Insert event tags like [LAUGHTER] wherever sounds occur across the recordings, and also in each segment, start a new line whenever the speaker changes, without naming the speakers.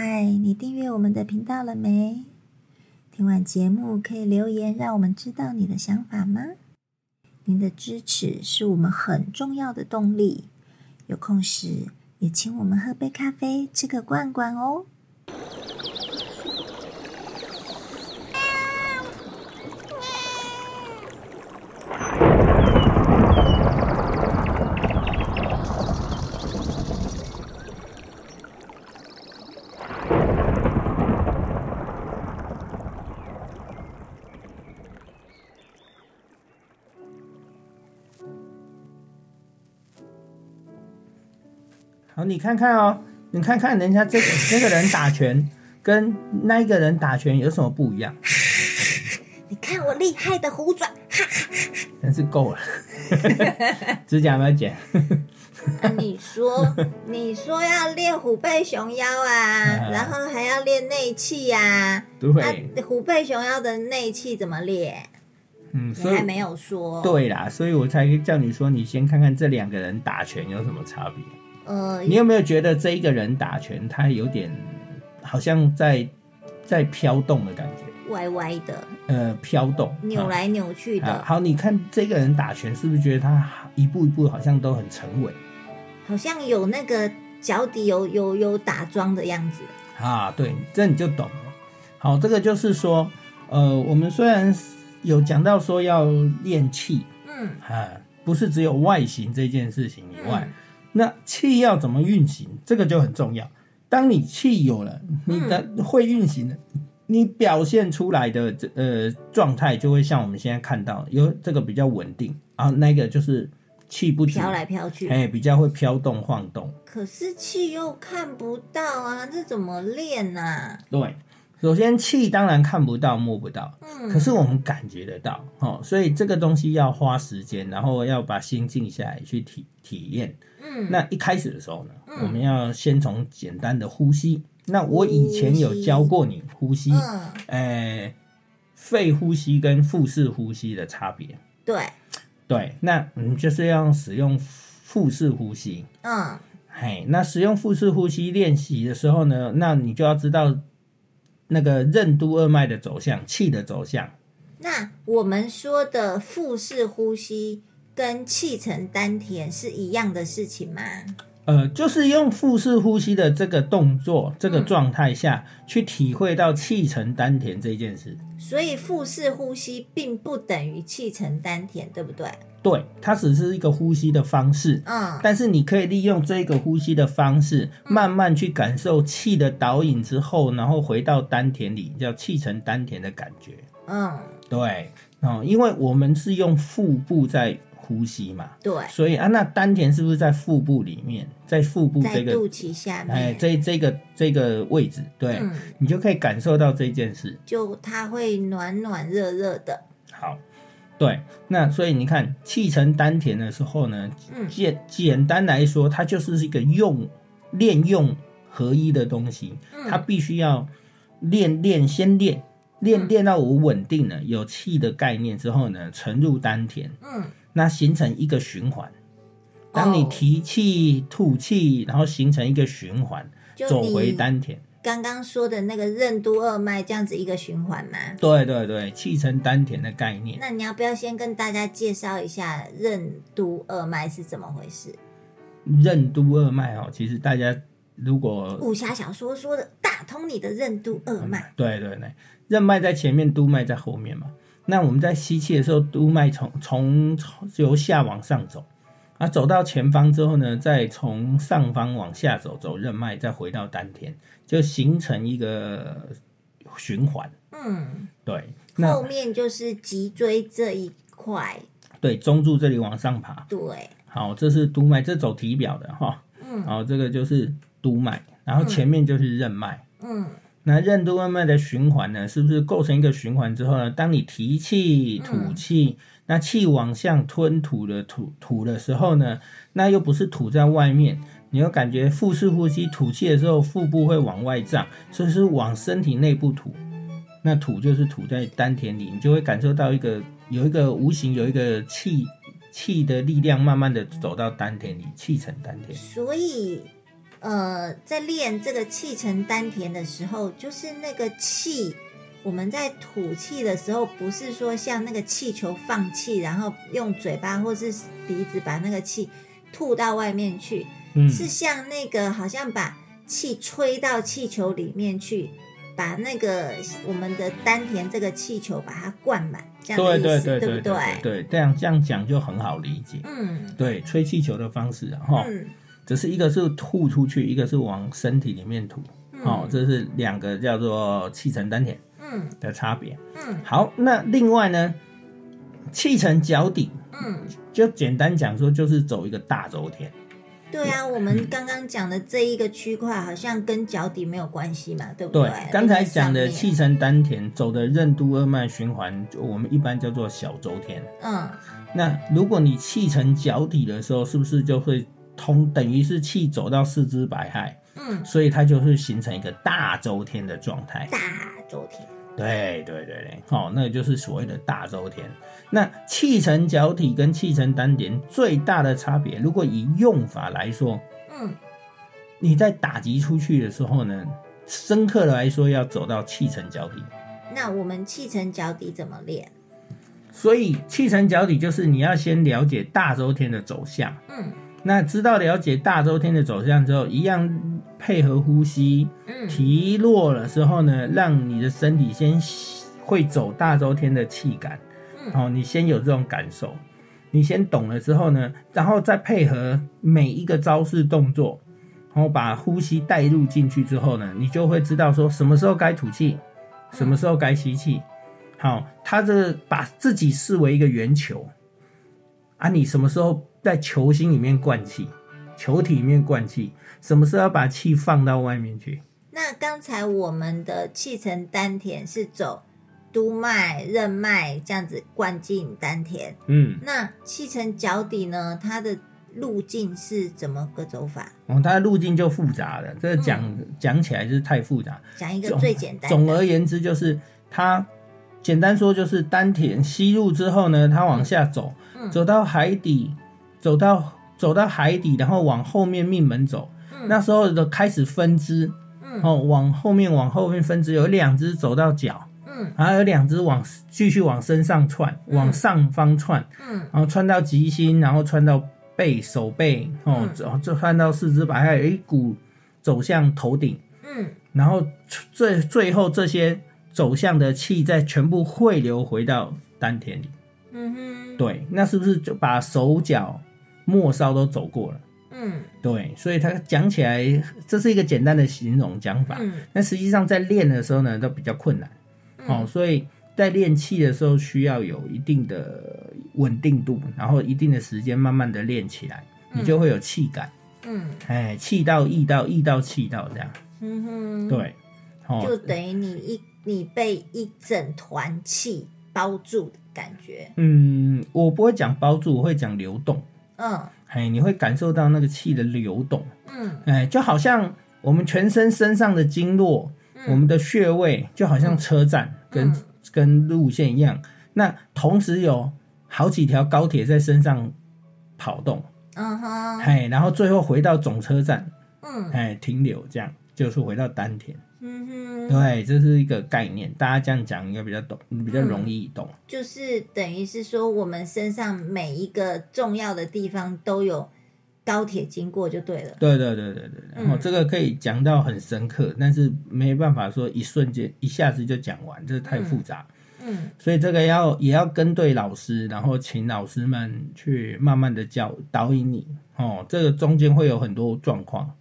嗨，你订阅我们的频道了没？听完节目可以留言，让我们知道你的想法吗？您的支持是我们很重要的动力。有空时也请我们喝杯咖啡，吃个罐罐哦。
好，你看看哦，你看看人家这个那个人打拳，跟那一个人打拳有什么不一样？[LAUGHS]
你看我厉害的虎爪，哈哈
真是够了，指甲有没有剪？[LAUGHS]
啊，你说，你说要练虎背熊腰啊，然后还要练内气呀、
对，
啊，虎背熊腰的内气怎么练？
嗯，所以
你还没有说。，
对啦，所以我才叫你说，你先看看这两个人打拳有什么差别。
呃，
你有没有觉得这一个人打拳，他有点好像在在飘动的感觉？
歪歪的，
呃，飘动，啊
扭来扭去的，
啊好，你看这个人打拳，是不是觉得他一步一步好像都很沉稳
好像有那个脚底有有有打桩的样子。
啊？对，这你就懂了。好，这个就是说，呃，我们虽然有讲到说要练气
嗯，
啊，不是只有外形这件事情以外，
嗯
那气要怎么运行，这个就很重要。当你气有了，你的会运行的，你表现出来的这呃状态就会像我们现在看到，有这个比较稳定，然后那个就是气不足，
飘来飘去，
哎，比较会飘动晃动。
可是气又看不到啊，这怎么练呐、
对，首先气当然看不到摸不到，
嗯，
可是我们感觉得到哦，所以这个东西要花时间，然后要把心静下来去体体验。
嗯，
那一开始的时候呢，
嗯
我们要先从简单的呼吸。那我以前有教过你呼吸，
嗯，
呃，肺呼吸跟腹式呼吸的差别。
对，
对，那你就是要使用腹式呼吸。
嗯，
嘿，那使用腹式呼吸练习的时候呢，那你就要知道那个任督二脉的走向，气的走向。
那我们说的腹式呼吸跟气沉丹田是一样的事情吗？
呃，就是用腹式呼吸的这个动作、这个状态下去体会到气沉丹田这件事。
所以腹式呼吸并不等于气沉丹田，对不对？
对，它只是一个呼吸的方式，
嗯，
但是你可以利用这个呼吸的方式，慢慢去感受气的导引之后，然后回到丹田里，叫气沉丹田的感觉。
嗯，
对，哦，因为我们是用腹部在呼吸嘛，
对，
所以啊，那丹田是不是在腹部里面，在腹部这个，
肚脐下面，
哎，这这个这个位置，对、
嗯，
你就可以感受到这件事。
就它会暖暖热热的，
好，对，那所以你看气沉丹田的时候呢，
嗯
简简单来说，它就是一个用练用合一的东西，它
嗯
必须要练练先练。练
嗯
练到我稳定了，有气的概念之后呢，沉入丹田，
嗯，
那形成一个循环。当你
哦
提气、吐气，然后形成一个循环，走回丹田。
刚刚说的那个任督二脉这样子一个循环吗？
对对对，气沉丹田的概念。
那你要不要先跟大家介绍一下任督二脉是怎么回事？
任督二脉哦，其实大家如果
武侠小说说的打通你的任督二脉，
对对对，任脉在前面，督脉在后面嘛。那我们在吸气的时候，督脉从从从由下往上走，啊，走到前方之后呢，再从上方往下走，走任脉，再回到丹田，就形成一个循环。
嗯，
对，那
后面就是脊椎这一块，
对中柱这里往上爬，
对，
好，这是督脉，这走体表的哈。
嗯
好，这个就是督脉，然后前面就是任脉。
嗯
那任督二脉的循环呢，是不是构成一个循环之后呢？当你提气、吐气，那气往向吞吐的吐吐的时候呢，那又不是吐在外面，你又感觉腹式呼吸，吐气的时候腹部会往外胀，所以是往身体内部吐。那吐就是吐在丹田里，你就会感受到一个有一个无形有一个气气的力量，慢慢的走到丹田里，气沉丹田。
所以呃，在练这个气沉丹田的时候，就是那个气，我们在吐气的时候，不是说像那个气球放气，然后用嘴巴或是鼻子把那个气吐到外面去，
嗯，
是像那个好像把气吹到气球里面去，把那个我们的丹田这个气球把它灌满，这样的
对对对对
不对？
对，这样这样讲就很好理解。
嗯。
对，吹气球的方式啊哈，
嗯。
只是一个是吐出去，一个是往身体里面吐，哦，这是两个叫做气沉丹田
嗯
的差别。
嗯
好，那另外呢，气沉脚底，
嗯，
就简单讲说，就是走一个大周天。
对啊，我们刚刚讲的这一个区块好像跟脚底没有关系嘛，对不
对，刚才讲的气沉丹田走的任督二脉循环，就我们一般叫做小周天。
嗯
那如果你气沉脚底的时候，是不是就会通，等于是气走到四肢百骸，
嗯，
所以它就会形成一个大周天的状态。
大周天，
对对对对，好、那个就是所谓的大周天。那气沉脚底跟气沉丹田最大的差别，如果以用法来说，
嗯
你在打击出去的时候呢，深刻的来说要走到气沉脚底。
那我们气沉脚底怎么练？
所以气沉脚底就是你要先了解大周天的走向。
嗯
那知道了解大周天的走向之后，一样配合呼吸，
嗯。
提落了之后呢，让你的身体先会走大周天的气感，
嗯。
哦，你先有这种感受，你先懂了之后呢，然后再配合每一个招式动作，然后把呼吸带入进去之后呢，你就会知道说什么时候该吐气，什么时候该吸气。好，他这把自己视为一个圆球啊，你什么时候在球心里面灌气，球体里面灌气，什么时候要把气放到外面去？
那刚才我们的气沉丹田是走督脉、任脉这样子灌进丹田，
嗯，
那气沉脚底呢？它的路径是怎么个走法？
哦，它的路径就复杂了，这个讲、讲起来就是太复杂。
讲一个最简单的。
总而言之，就是它简单说就是丹田吸入之后呢，它往下走，
嗯
走到海底，走到走到海底，然后往后面命门走。
嗯。
那时候的开始分支，
嗯。
哦，往后面往后面分支，有两只走到脚，
嗯。
然后有两只往继续往身上窜，往上方窜，
嗯。
然后窜到极心，然后窜到背、手背，哦
嗯，
走就窜到四肢百骸，有一股走向头顶，
嗯。
然后最最后这些走向的气再全部汇流回到丹田里。
嗯哼，
对，那是不是就把手脚末梢都走过了？
嗯
对，所以它讲起来这是一个简单的形容讲法，
嗯
但实际上在练的时候呢，都比较困难。哦，所以在练气的时候需要有一定的稳定度，然后一定的时间慢慢的练起来，你就会有气感。
嗯
哎，气到意到意到气到这样。
嗯哼，，
对，哦，
就等于你一你被一整团气包住的感觉。
嗯，我不会讲包住，我会讲流动。
嗯
哎，你会感受到那个气的流动。
嗯
哎，就好像我们全身身上的经络，我们的穴位，就好像车站跟、
嗯
跟路线一样。那同时有好几条高铁在身上跑动，
嗯哼
哎，然后最后回到总车站，
嗯
哎，停留，这样就是回到丹田。
嗯哼，
对，这是一个概念，大家这样讲应该比较懂，比较容易懂。
就是等于是说，我们身上每一个重要的地方都有高铁经过，就对了。
对对对对对，然后
嗯
这个可以讲到很深刻，但是没办法说一瞬间一下子就讲完，这太复杂。
嗯
所以这个要也要跟对老师，然后请老师们去慢慢的教导引你哦。这个中间会有很多状况，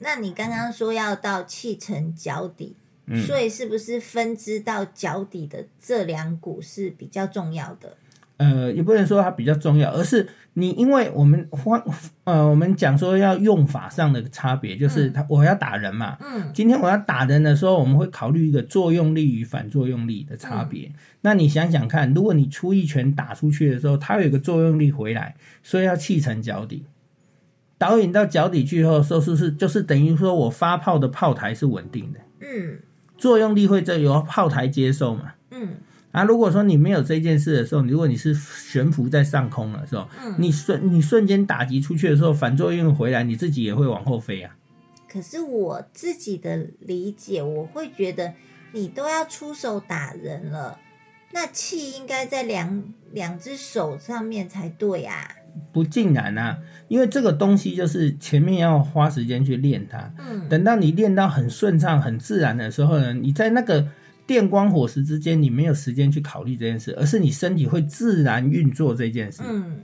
那你刚刚说要到气沉脚底，
嗯
所以是不是分支到脚底的这两股是比较重要的？
呃，也不能说它比较重要，而是你因为我们换呃，我们讲说要用法上的差别，就是他我要打人嘛，
嗯
今天我要打人的时候，我们会考虑一个作用力与反作用力的差别。那你想想看，如果你出一拳打出去的时候，它有一个作用力回来，所以要气沉脚底。导引到脚底去后，说是是就是等于说我发泡的炮台是稳定的，
嗯
作用力会这由炮台接受嘛。
嗯
啊，如果说你没有这件事的时候，如果你是悬浮在上空的时候，
嗯
你瞬你瞬间打击出去的时候，反作用回来，你自己也会往后飞啊。
可是我自己的理解，我会觉得你都要出手打人了，那气应该在两两只手上面才对啊。
不尽然啊，因为这个东西就是前面要花时间去练它，
嗯。
等到你练到很顺畅、很自然的时候呢，你在那个电光火石之间，你没有时间去考虑这件事，而是你身体会自然运作这件事。
嗯，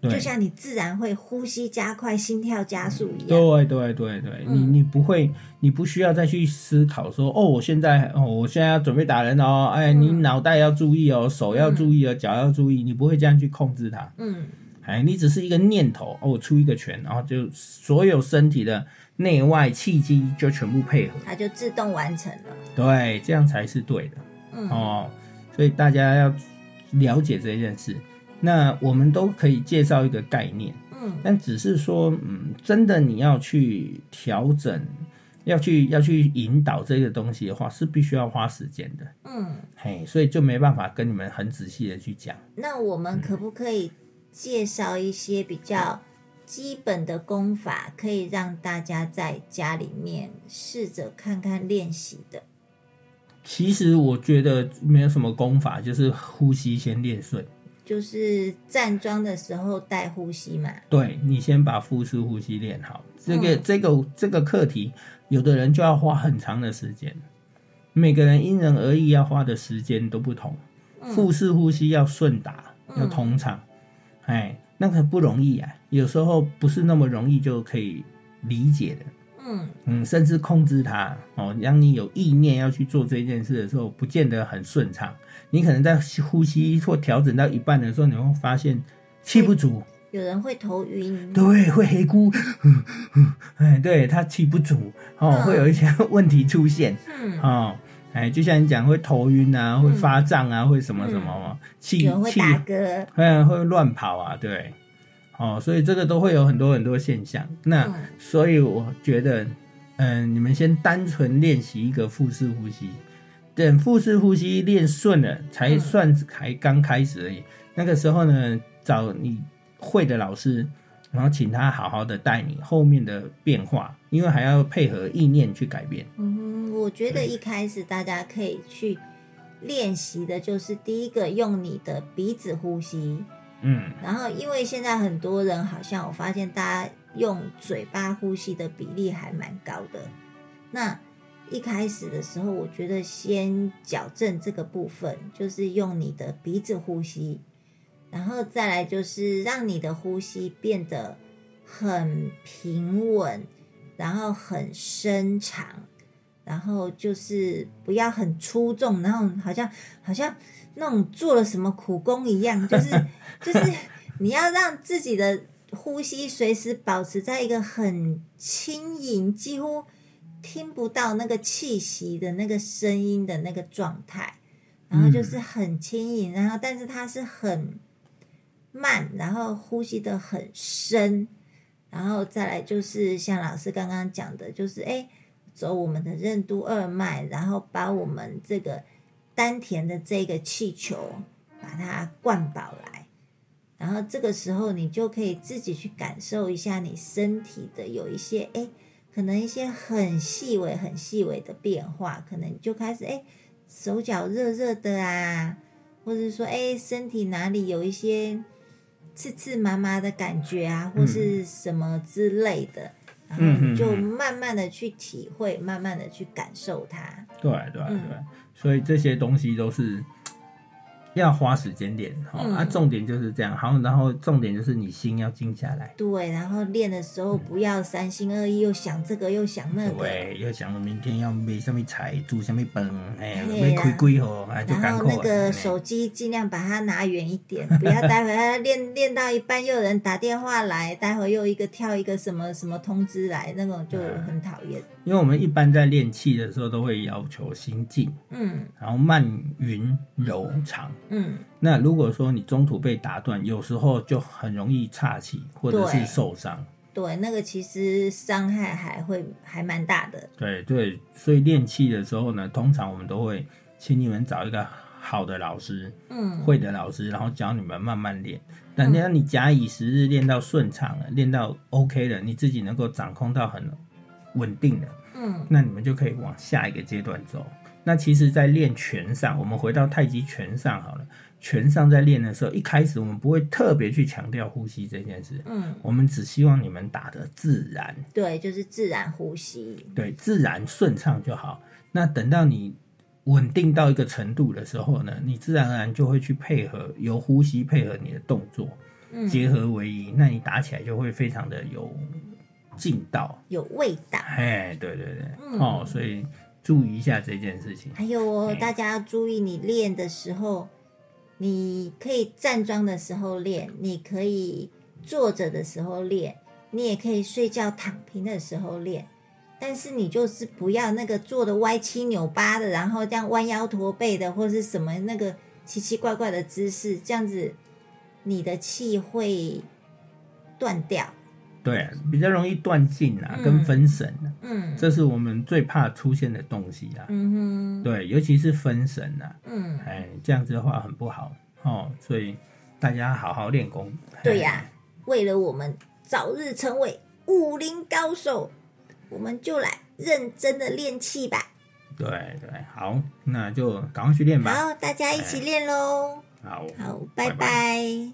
对。
就像你自然会呼吸加快、心跳加速一样。
对对对对，你
嗯。
你不会，你不需要再去思考说，哦，我现在哦，我现在要准备打人哦，哎，你
嗯。
脑袋要注意哦，手要注意哦，脚要注意，你不会这样去控制它。
嗯
哎，你只是一个念头，哦，我出一个拳，然后就所有身体的内外气机就全部配合，
它就自动完成了。
对，这样才是对的
嗯
哦。所以大家要了解这件事。那我们都可以介绍一个概念，
嗯
但只是说，嗯，真的你要去调整，要去要去引导这个东西的话，是必须要花时间的。
嗯，
嘿，所以就没办法跟你们很仔细的去讲。
那我们可不可以介绍一些比较基本的功法，可以让大家在家里面试着看看练习的？
其实我觉得没有什么功法，就是呼吸先练顺。
就是站桩的时候带呼吸嘛。
对你先把腹式呼吸练好，这个、
嗯
这个这个课题，有的人就要花很长的时间，每个人因人而异，要花的时间都不同。腹式呼吸要顺达，要通畅，哎，那个不容易啊，有时候不是那么容易就可以理解的。
嗯
嗯，甚至控制它哦，让你有意念要去做这件事的时候，不见得很顺畅。你可能在呼吸或调整到一半的时候，你会发现气不足，
有人会头晕。
对，会黑咕，[LAUGHS] 哎，对，他气不足哦，
嗯
会有一些问题出现
嗯，
哦，哎，就像你讲会头晕啊，会发胀啊，会什么什么嘛，气气
打嗝。
嗯，会乱跑啊，对，哦，所以这个都会有很多很多现象。那、
嗯
所以我觉得，嗯、你们先单纯练习一个腹式呼吸，等腹式呼吸练顺了，才算才刚开始而已。那个时候呢，找你会的老师，然后请他好好的带你后面的变化，因为还要配合意念去改变。
嗯，我觉得一开始大家可以去练习的，就是第一个用你的鼻子呼吸，
嗯，
然后因为现在很多人好像我发现大家用嘴巴呼吸的比例还蛮高的。那一开始的时候，我觉得先矫正这个部分，就是用你的鼻子呼吸，然后再来就是让你的呼吸变得很平稳，然后很深长，然后就是不要很出众，然后好像好像那种做了什么苦工一样，就是 [LAUGHS] 就是你要让自己的呼吸随时保持在一个很轻盈，几乎听不到那个气息的那个声音的那个状态，然后就是很轻盈，然后但是它是很慢，然后呼吸的很深，然后再来就是像老师刚刚讲的，就是哎，走我们的任督二脉，然后把我们这个丹田的这个气球把它灌饱来，然后这个时候你就可以自己去感受一下你身体的有一些哎，可能一些很细微、很细微的变化，可能你就开始哎手脚热热的啊，或者说哎身体哪里有一些刺刺麻麻的感觉啊，或是什么之类的。然后你就慢慢的去体会，慢慢的去感受它。
对对
嗯。
对，所以这些东西都是要花时间练哈、
嗯
啊，重点就是这样。好，然后重点就是你心要静下来。
对，然后练的时候不要三心二意，又想这个又想那个。
对，又想明天要买什么菜，煮什么饭，哎，
嘿啦
要开几号，哎，就
然。后那个手机尽量把它拿远一点，不要待会它 [LAUGHS] 练练到一半又有人打电话来，待会又一个跳一个什么什么通知来，那种就很讨厌。
因为我们一般在练气的时候都会要求心静，
嗯
然后慢匀柔长。
嗯，
那如果说你中途被打断，有时候就很容易岔气，或者是受伤。
对，那个其实伤害还会还蛮大的。
对对，所以练气的时候呢，通常我们都会请你们找一个好的老师，
嗯
会的老师，然后教你们慢慢练。等到你假以时日练到顺畅了，练到 OK 了，你自己能够掌控到很稳定了，
嗯
那你们就可以往下一个阶段走。那其实，在练拳上，我们回到太极拳上好了。拳上在练的时候，一开始我们不会特别去强调呼吸这件事，
嗯，
我们只希望你们打的自然，
对，就是自然呼吸。
对，自然顺畅就好。那等到你稳定到一个程度的时候呢，你自然而然就会去配合，由呼吸配合你的动作，
嗯，
结合为一，那你打起来就会非常的有劲道。
有味道。
哎，对对对，
嗯
哦，所以注意一下这件事情。
还有哦，
哎
大家要注意，你练的时候，你可以站桩的时候练，你可以坐着的时候练，你也可以睡觉躺平的时候练。但是你就是不要那个坐的歪七扭八的，然后这样弯腰驼背的，或是什么那个奇奇怪怪的姿势，这样子你的气会断掉。
对，比较容易断劲啊，
嗯
跟分神啊，
嗯
这是我们最怕出现的东西啊。
嗯哼，
对，尤其是分神啊，
嗯，
哎，这样子的话很不好哦，所以大家好好练功。
对呀、为了我们早日成为武林高手，我们就来认真的练气吧。
对对，好，那就赶快去练吧。
好，大家一起练喽。
好，
好，拜
拜拜
拜